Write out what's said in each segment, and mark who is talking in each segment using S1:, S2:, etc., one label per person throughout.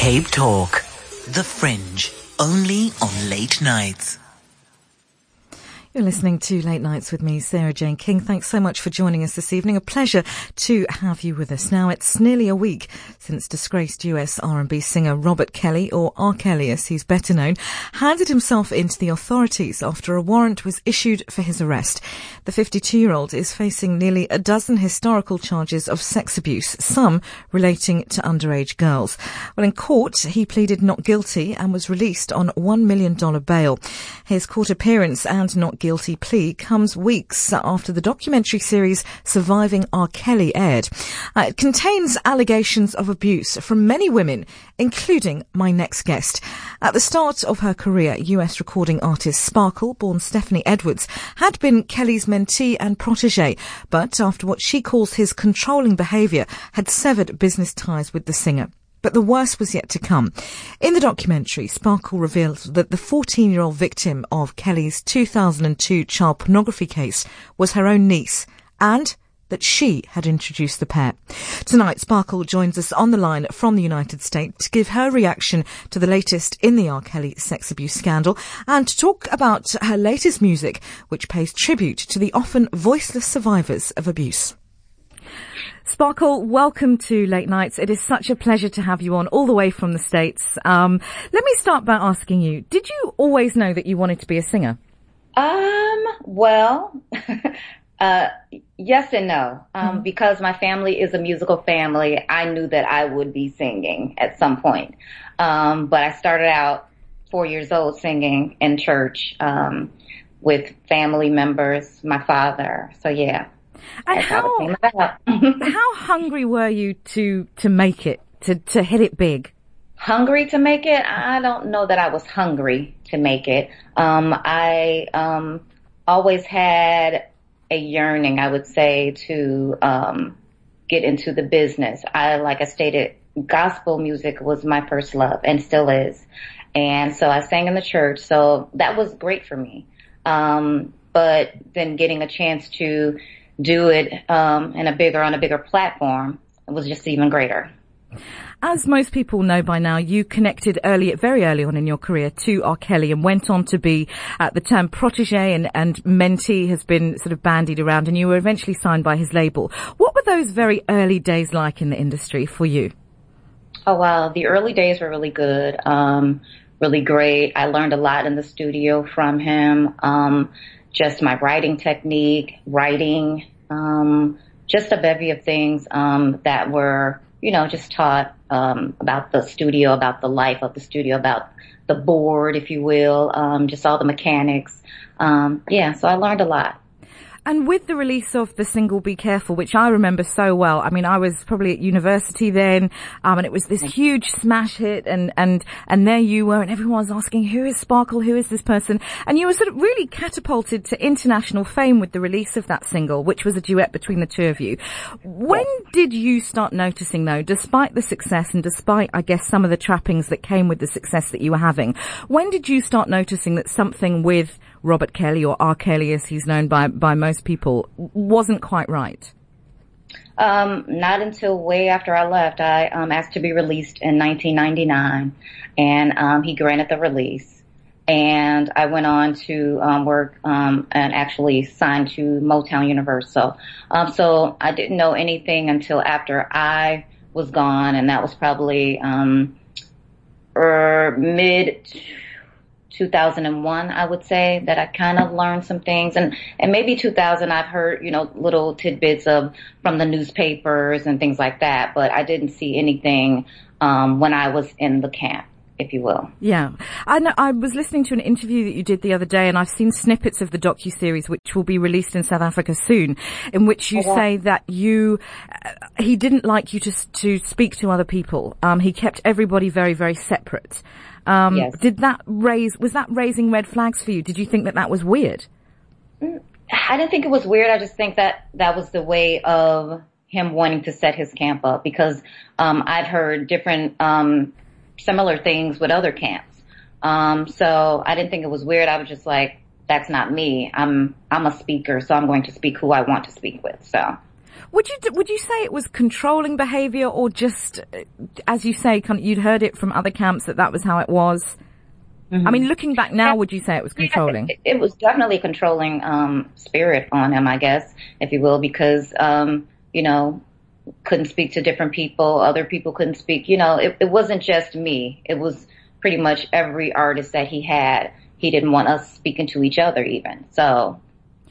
S1: Cape Talk. The Fringe. Only on late nights.
S2: You're listening to Late Nights with me, Sara-Jayne King. Thanks so much for joining us this evening. A pleasure to have you with us. Now, it's nearly a week since disgraced US R&B singer Robert Kelly, or R. Kelly as he's better known, handed himself into the authorities after a warrant was issued for his arrest. The 52-year-old is facing nearly a dozen historical charges of sex abuse, some relating to underage girls. Well, in court, he pleaded not guilty and was released on $1 million bail. His court appearance and not guilty plea comes weeks after the documentary series Surviving R. Kelly aired. Uh, it contains allegations of abuse from many women, including my next guest. At the start of her career, US recording artist Sparkle, born Stephanie Edwards, had been Kelly's mentee and protege, but after what she calls his controlling behaviour, had severed business ties with the singer. But the worst was yet to come. In the documentary, Sparkle reveals that the 14 year old victim of Kelly's 2002 child pornography case was her own niece and that she had introduced the pair. Tonight, Sparkle joins us on the line from the United States to give her reaction to the latest in the R. Kelly sex abuse scandal and to talk about her latest music, which pays tribute to the often voiceless survivors of abuse. Sparkle, welcome to Late Nights. It is such a pleasure to have you on all the way from the States. Um, let me start by asking you, did you always know that you wanted to be a singer?
S3: Um, well, uh, yes and no. Um, mm-hmm. because my family is a musical family, I knew that I would be singing at some point. Um, but I started out four years old singing in church, um, with family members, my father. So yeah.
S2: And how, how hungry were you to, to make it, to, to hit it big?
S3: Hungry to make it? I don't know that I was hungry to make it. Um, I, um, always had a yearning, I would say, to, um, get into the business. I, like I stated, gospel music was my first love and still is. And so I sang in the church. So that was great for me. Um, but then getting a chance to do it um, in a bigger on a bigger platform it was just even greater.
S2: As most people know by now, you connected early, very early on in your career to R. Kelly and went on to be, uh, the term protege and, and mentee has been sort of bandied around and you were eventually signed by his label. What were those very early days like in the industry for you?
S3: Oh wow, the early days were really good, um, really great. I learned a lot in the studio from him. Um, just my writing technique, writing, um, just a bevy of things um, that were, you know, just taught um, about the studio, about the life of the studio, about the board, if you will, um, just all the mechanics. Um, yeah, so I learned a lot.
S2: And with the release of the single Be Careful, which I remember so well, I mean, I was probably at university then, um, and it was this huge smash hit and, and, and there you were and everyone was asking, who is Sparkle? Who is this person? And you were sort of really catapulted to international fame with the release of that single, which was a duet between the two of you. When did you start noticing though, despite the success and despite, I guess, some of the trappings that came with the success that you were having, when did you start noticing that something with Robert Kelly or R. Kelly as he's known by, by most people wasn't quite right?
S3: Um, not until way after I left. I um, asked to be released in 1999, and um, he granted the release. And I went on to um, work um, and actually signed to Motown Universal. Um, so I didn't know anything until after I was gone, and that was probably um, er, mid 2001, I would say that I kind of learned some things and, and maybe 2000 I've heard, you know, little tidbits of from the newspapers and things like that, but I didn't see anything, um, when I was in the camp if you will.
S2: Yeah. I know, I was listening to an interview that you did the other day and I've seen snippets of the docu-series which will be released in South Africa soon in which you oh, say that you, uh, he didn't like you to, to speak to other people. Um, he kept everybody very, very separate. Um, yes. Did that raise, was that raising red flags for you? Did you think that that was weird?
S3: Mm, I didn't think it was weird. I just think that that was the way of him wanting to set his camp up because um, I'd heard different um, similar things with other camps. Um, so I didn't think it was weird. I was just like, that's not me. I'm I'm a speaker, so I'm going to speak who I want to speak with. So
S2: Would you would you say it was controlling behaviour or just, uh, as you say, you'd heard it from other camps that that was how it was? Mm-hmm. I mean, looking back now, would you say it was controlling?
S3: Yeah, it, it, was definitely controlling um, spirit on him, I guess, if you will, because um, you know couldn't speak to different people, other people couldn't speak. You know, it, it wasn't just me; it was pretty much every artist that he had. He didn't want us speaking to each other, even so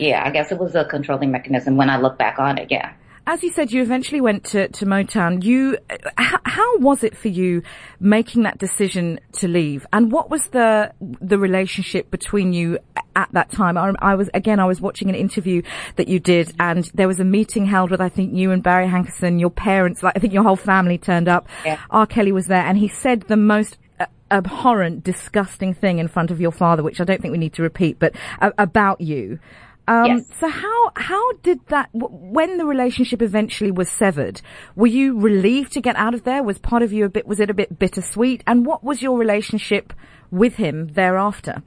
S3: yeah, I guess it was a controlling mechanism when I look back on it. Yeah.
S2: As you said, you eventually went to, to Motown. You, how, how was it for you making that decision to leave? And what was the the relationship between you at that time? I, I was again, I was watching an interview that you did, and there was a meeting held with I think you and Barry Hankerson, your parents, like I think your whole family turned up. Yeah. R. Kelly was there, and he said the most uh, abhorrent, disgusting thing in front of your father, which I don't think we need to repeat, but uh, about you. Um, yes. So how how did that when the relationship eventually was severed? Were you relieved to get out of there? Was part of you a bit was it a bit bittersweet? And what was your relationship with him thereafter?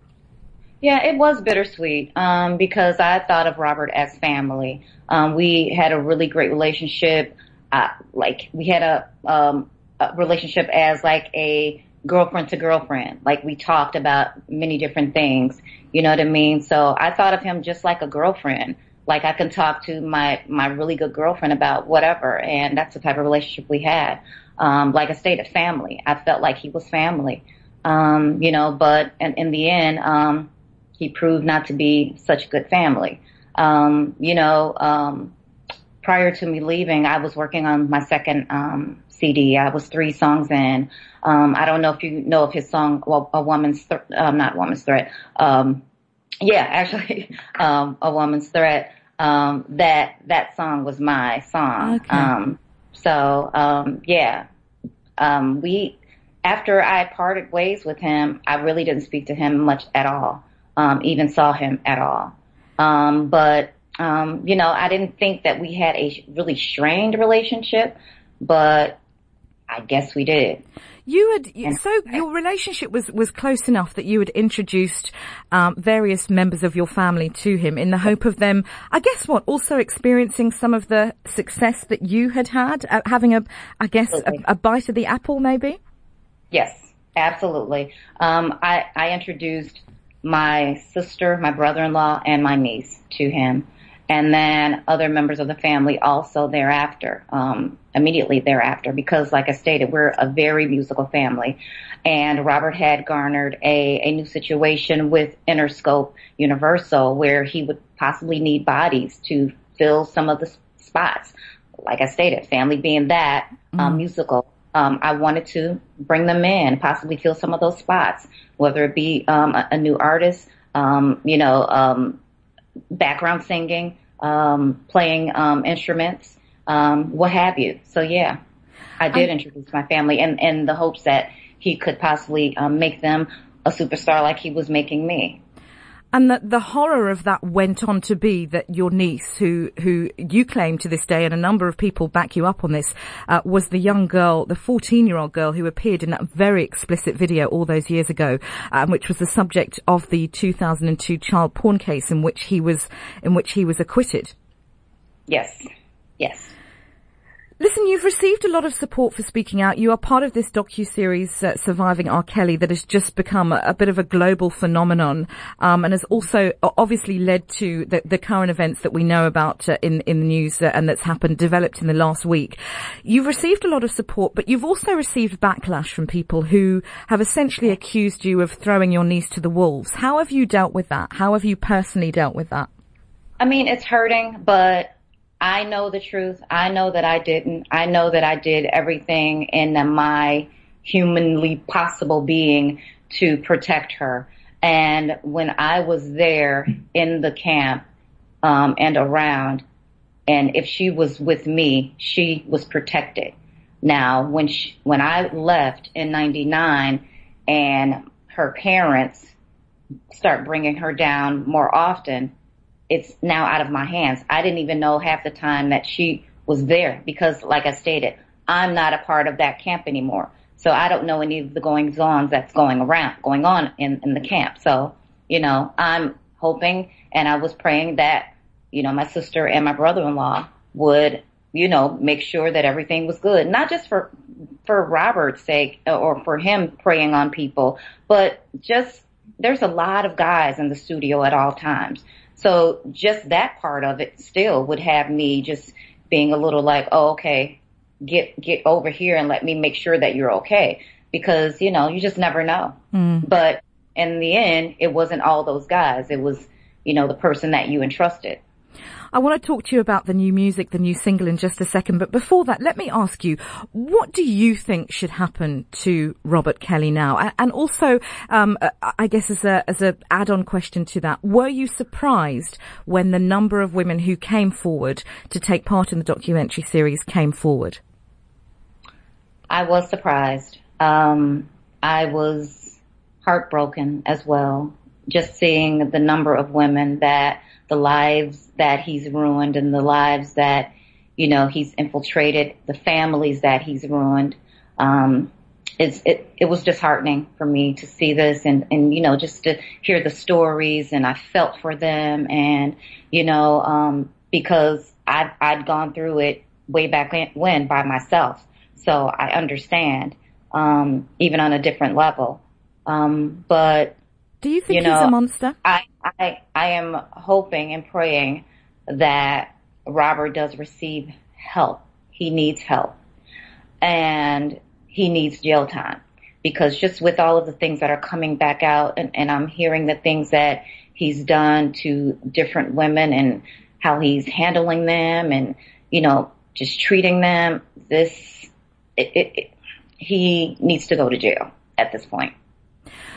S3: Yeah, it was bittersweet um, because I thought of Robert as family. Um, we had a really great relationship. Uh, like we had a, um, a relationship as like a girlfriend to girlfriend. Like we talked about many different things. You know what I mean? So I thought of him just like a girlfriend. Like I can talk to my, my really good girlfriend about whatever. And that's the type of relationship we had. Um, like I stated, family. I felt like he was family. Um, you know, but in, in the end, um, he proved not to be such good family. Um, you know, um, prior to me leaving, I was working on my second, um, CD. I was three songs in. Um, I don't know if you know of his song, well, A Woman's, Th- um, not Woman's Threat. Um, yeah, actually, um, A Woman's Threat. Um, that, that song was my song. Okay. Um, so, um, yeah, um, we, after I parted ways with him, I really didn't speak to him much at all. Um, even saw him at all. Um, but, um, you know, I didn't think that we had a really strained relationship, but I guess we did.
S2: You had so your relationship was was close enough that you had introduced um, various members of your family to him in the hope of them, I guess, what also experiencing some of the success that you had had, uh, having a, I guess, a, a, bite of the apple, maybe.
S3: Yes, absolutely. Um, I I introduced my sister, my brother-in-law, and my niece to him and then other members of the family also thereafter, um, immediately thereafter, because like I stated, we're a very musical family. And Robert had garnered a, a new situation with Interscope Universal where he would possibly need bodies to fill some of the spots. Like I stated, family being that, um, mm-hmm. musical. Um, I wanted to bring them in, possibly fill some of those spots, whether it be um, a, a new artist, um, you know, um, background singing, um, playing um, instruments, um, what have you. So yeah, I did I, introduce my family in, in the hopes that he could possibly um, make them a superstar like he was making me.
S2: And the, the horror of that went on to be that your niece, who who you claim to this day, and a number of people back you up on this, uh, was the young girl, the 14 year old girl who appeared in that very explicit video all those years ago, um, which was the subject of the 2002 child porn case in which he was in which he was acquitted.
S3: Yes. Yes.
S2: Listen, you've received a lot of support for speaking out. You are part of this docu-series, uh, Surviving R. Kelly, that has just become a, a bit of a global phenomenon, um, and has also obviously led to the, the, current events that we know about uh, in in the news uh, and that's happened, developed in the last week. You've received a lot of support, but you've also received backlash from people who have essentially accused you of throwing your niece to the wolves. How have you dealt with that? How have you personally dealt with that?
S3: I mean, it's hurting, but I know the truth. I know that I didn't. I know that I did everything in my humanly possible being to protect her. And when I was there in the camp um, and around, and if she was with me, she was protected. Now, when she, when I left in '99, and her parents start bringing her down more often, it's now out of my hands. I didn't even know half the time that she was there because, like I stated, I'm not a part of that camp anymore. So I don't know any of the goings on that's going around, going on in, in the camp. So, you know, I'm hoping and I was praying that, you know, my sister and my brother-in-law would, you know, make sure that everything was good, not just for for Robert's sake or for him preying on people, but just there's a lot of guys in the studio at all times. So just that part of it still would have me just being a little like, oh, okay, get get over here and let me make sure that you're okay because you know you just never know. Mm. But in the end, it wasn't all those guys. It was you know the person that you entrusted.
S2: I want to talk to you about the new music, the new single in just a second. But before that, let me ask you, what do you think should happen to Robert Kelly now? And also, um, uh, I guess as a, as a add-on question to that, were you surprised when the number of women who came forward to take part in the documentary series came forward?
S3: I was surprised. Um, I was heartbroken as well, just seeing the number of women that the lives that he's ruined and the lives that, you know, he's infiltrated, the families that he's ruined. Um, it's, it, it was disheartening for me to see this and, and, you know, just to hear the stories and I felt for them and, you know, um, because I'd, I'd gone through it way back when by myself. So I understand, um, even on a different level. Um, but
S2: do you think you know, he's a monster?
S3: I, I, I am hoping and praying that Robert does receive help. He needs help and he needs jail time because just with all of the things that are coming back out and, and I'm hearing the things that he's done to different women and how he's handling them and, you know, just treating them, this, it, it, it, he needs to go to jail at this point.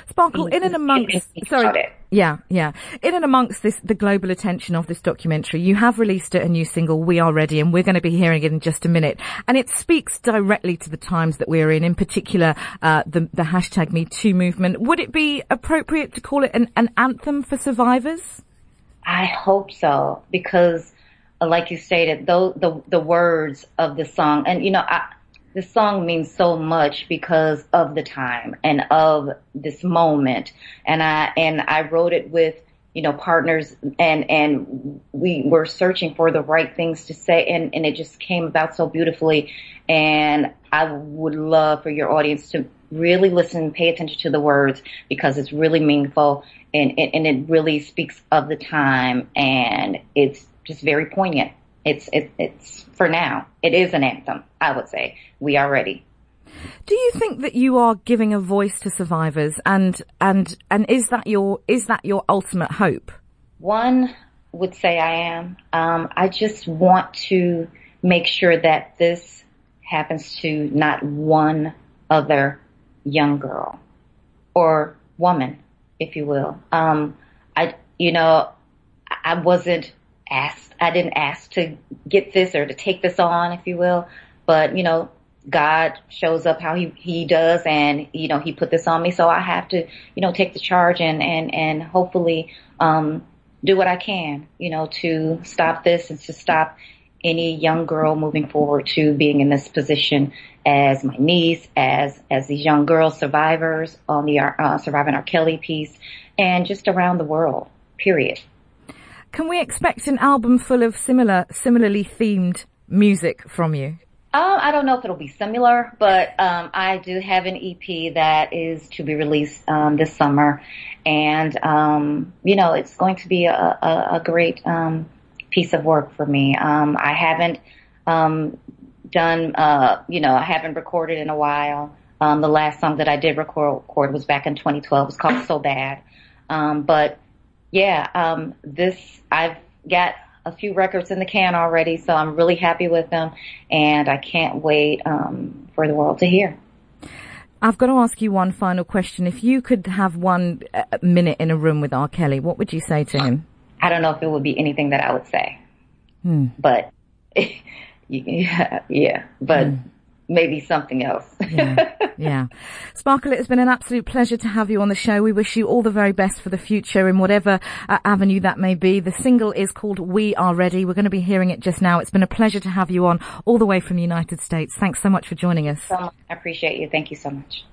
S2: Sparkle, in and amongst, sorry, yeah, yeah, in and amongst this, the global attention of this documentary, you have released a new single, We Are Ready, and we're going to be hearing it in just a minute. And it speaks directly to the times that we're in, in particular, uh, the, the hashtag Me Too movement. Would it be appropriate to call it an, an anthem for survivors?
S3: I hope so, because uh, like you stated, though the the words of the song, and you know, I, this song means so much because of the time and of this moment. And I, and I wrote it with, you know, partners and, and we were searching for the right things to say and, and it just came about so beautifully. And I would love for your audience to really listen, pay attention to the words because it's really meaningful and, and, and it really speaks of the time and it's just very poignant. It's, it, it's for now. It is an anthem, I would say. We are ready.
S2: Do you think that you are giving a voice to survivors and, and, and is that your, is that your ultimate hope?
S3: One would say I am. Um, I just want to make sure that this happens to not one other young girl or woman, if you will. Um, I, you know, I wasn't asked, I didn't ask to get this or to take this on, if you will. But, you know, God shows up how he, he does and, you know, he put this on me. So I have to, you know, take the charge and, and, and hopefully, um, do what I can, you know, to stop this and to stop any young girl moving forward to being in this position as my niece, as, as these young girls survivors on the, uh, surviving R. Kelly piece and just around the world, period.
S2: Can we expect an album full of similar, similarly themed music from you?
S3: Um, I don't know if it'll be similar, but um, I do have an EP that is to be released um, this summer, and um, you know it's going to be a, a, a great um, piece of work for me. Um, I haven't done, uh, you know, I haven't recorded in a while. the last song that I did record, record was back in 2012. It was called So Bad, but yeah, um, this I've got a few records in the can already, so I'm really happy with them, and I can't wait um, for the world to hear.
S2: I've got to ask you one final question. If you could have one uh, minute in a room with R. Kelly, what would you say to him?
S3: I don't know if it would be anything that I would say, hmm. but yeah, yeah, but. Hmm maybe something else.
S2: yeah, yeah. Sparkle, it's been an absolute pleasure to have you on the show. We wish you all the very best for the future in whatever uh, avenue that may be. The single is called We Are Ready. We're going to be hearing it just now. It's been a pleasure to have you on all the way from the United States. Thanks so much for joining us.
S3: So I appreciate you. Thank you so much.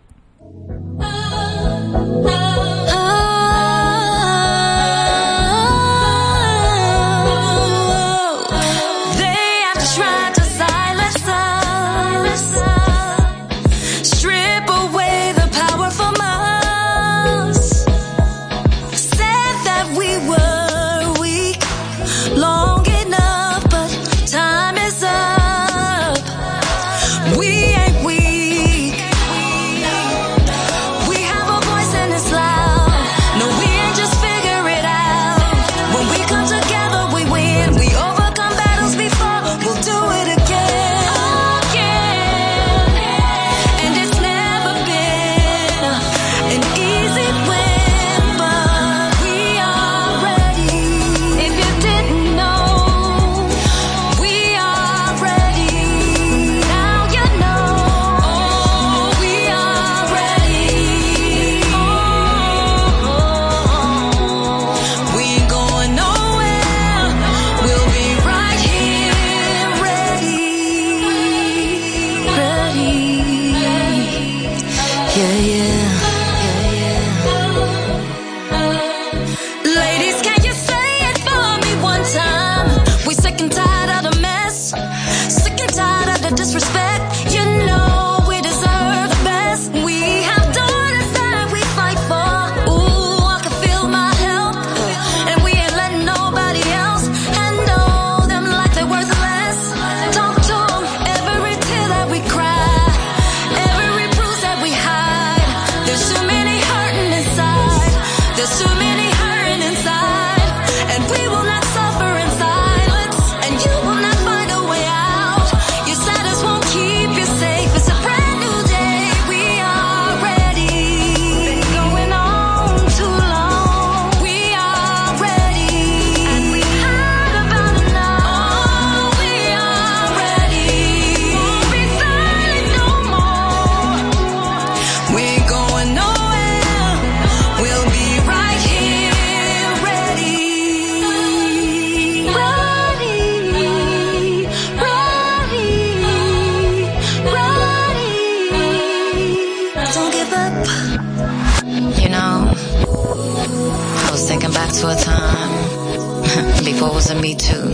S3: back to a time before it was a me too.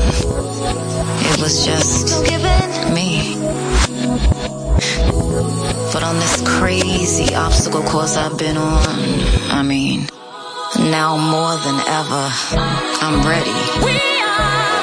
S3: It was just me. But on this crazy obstacle course I've been on, I mean, now more than ever, I'm ready. We are.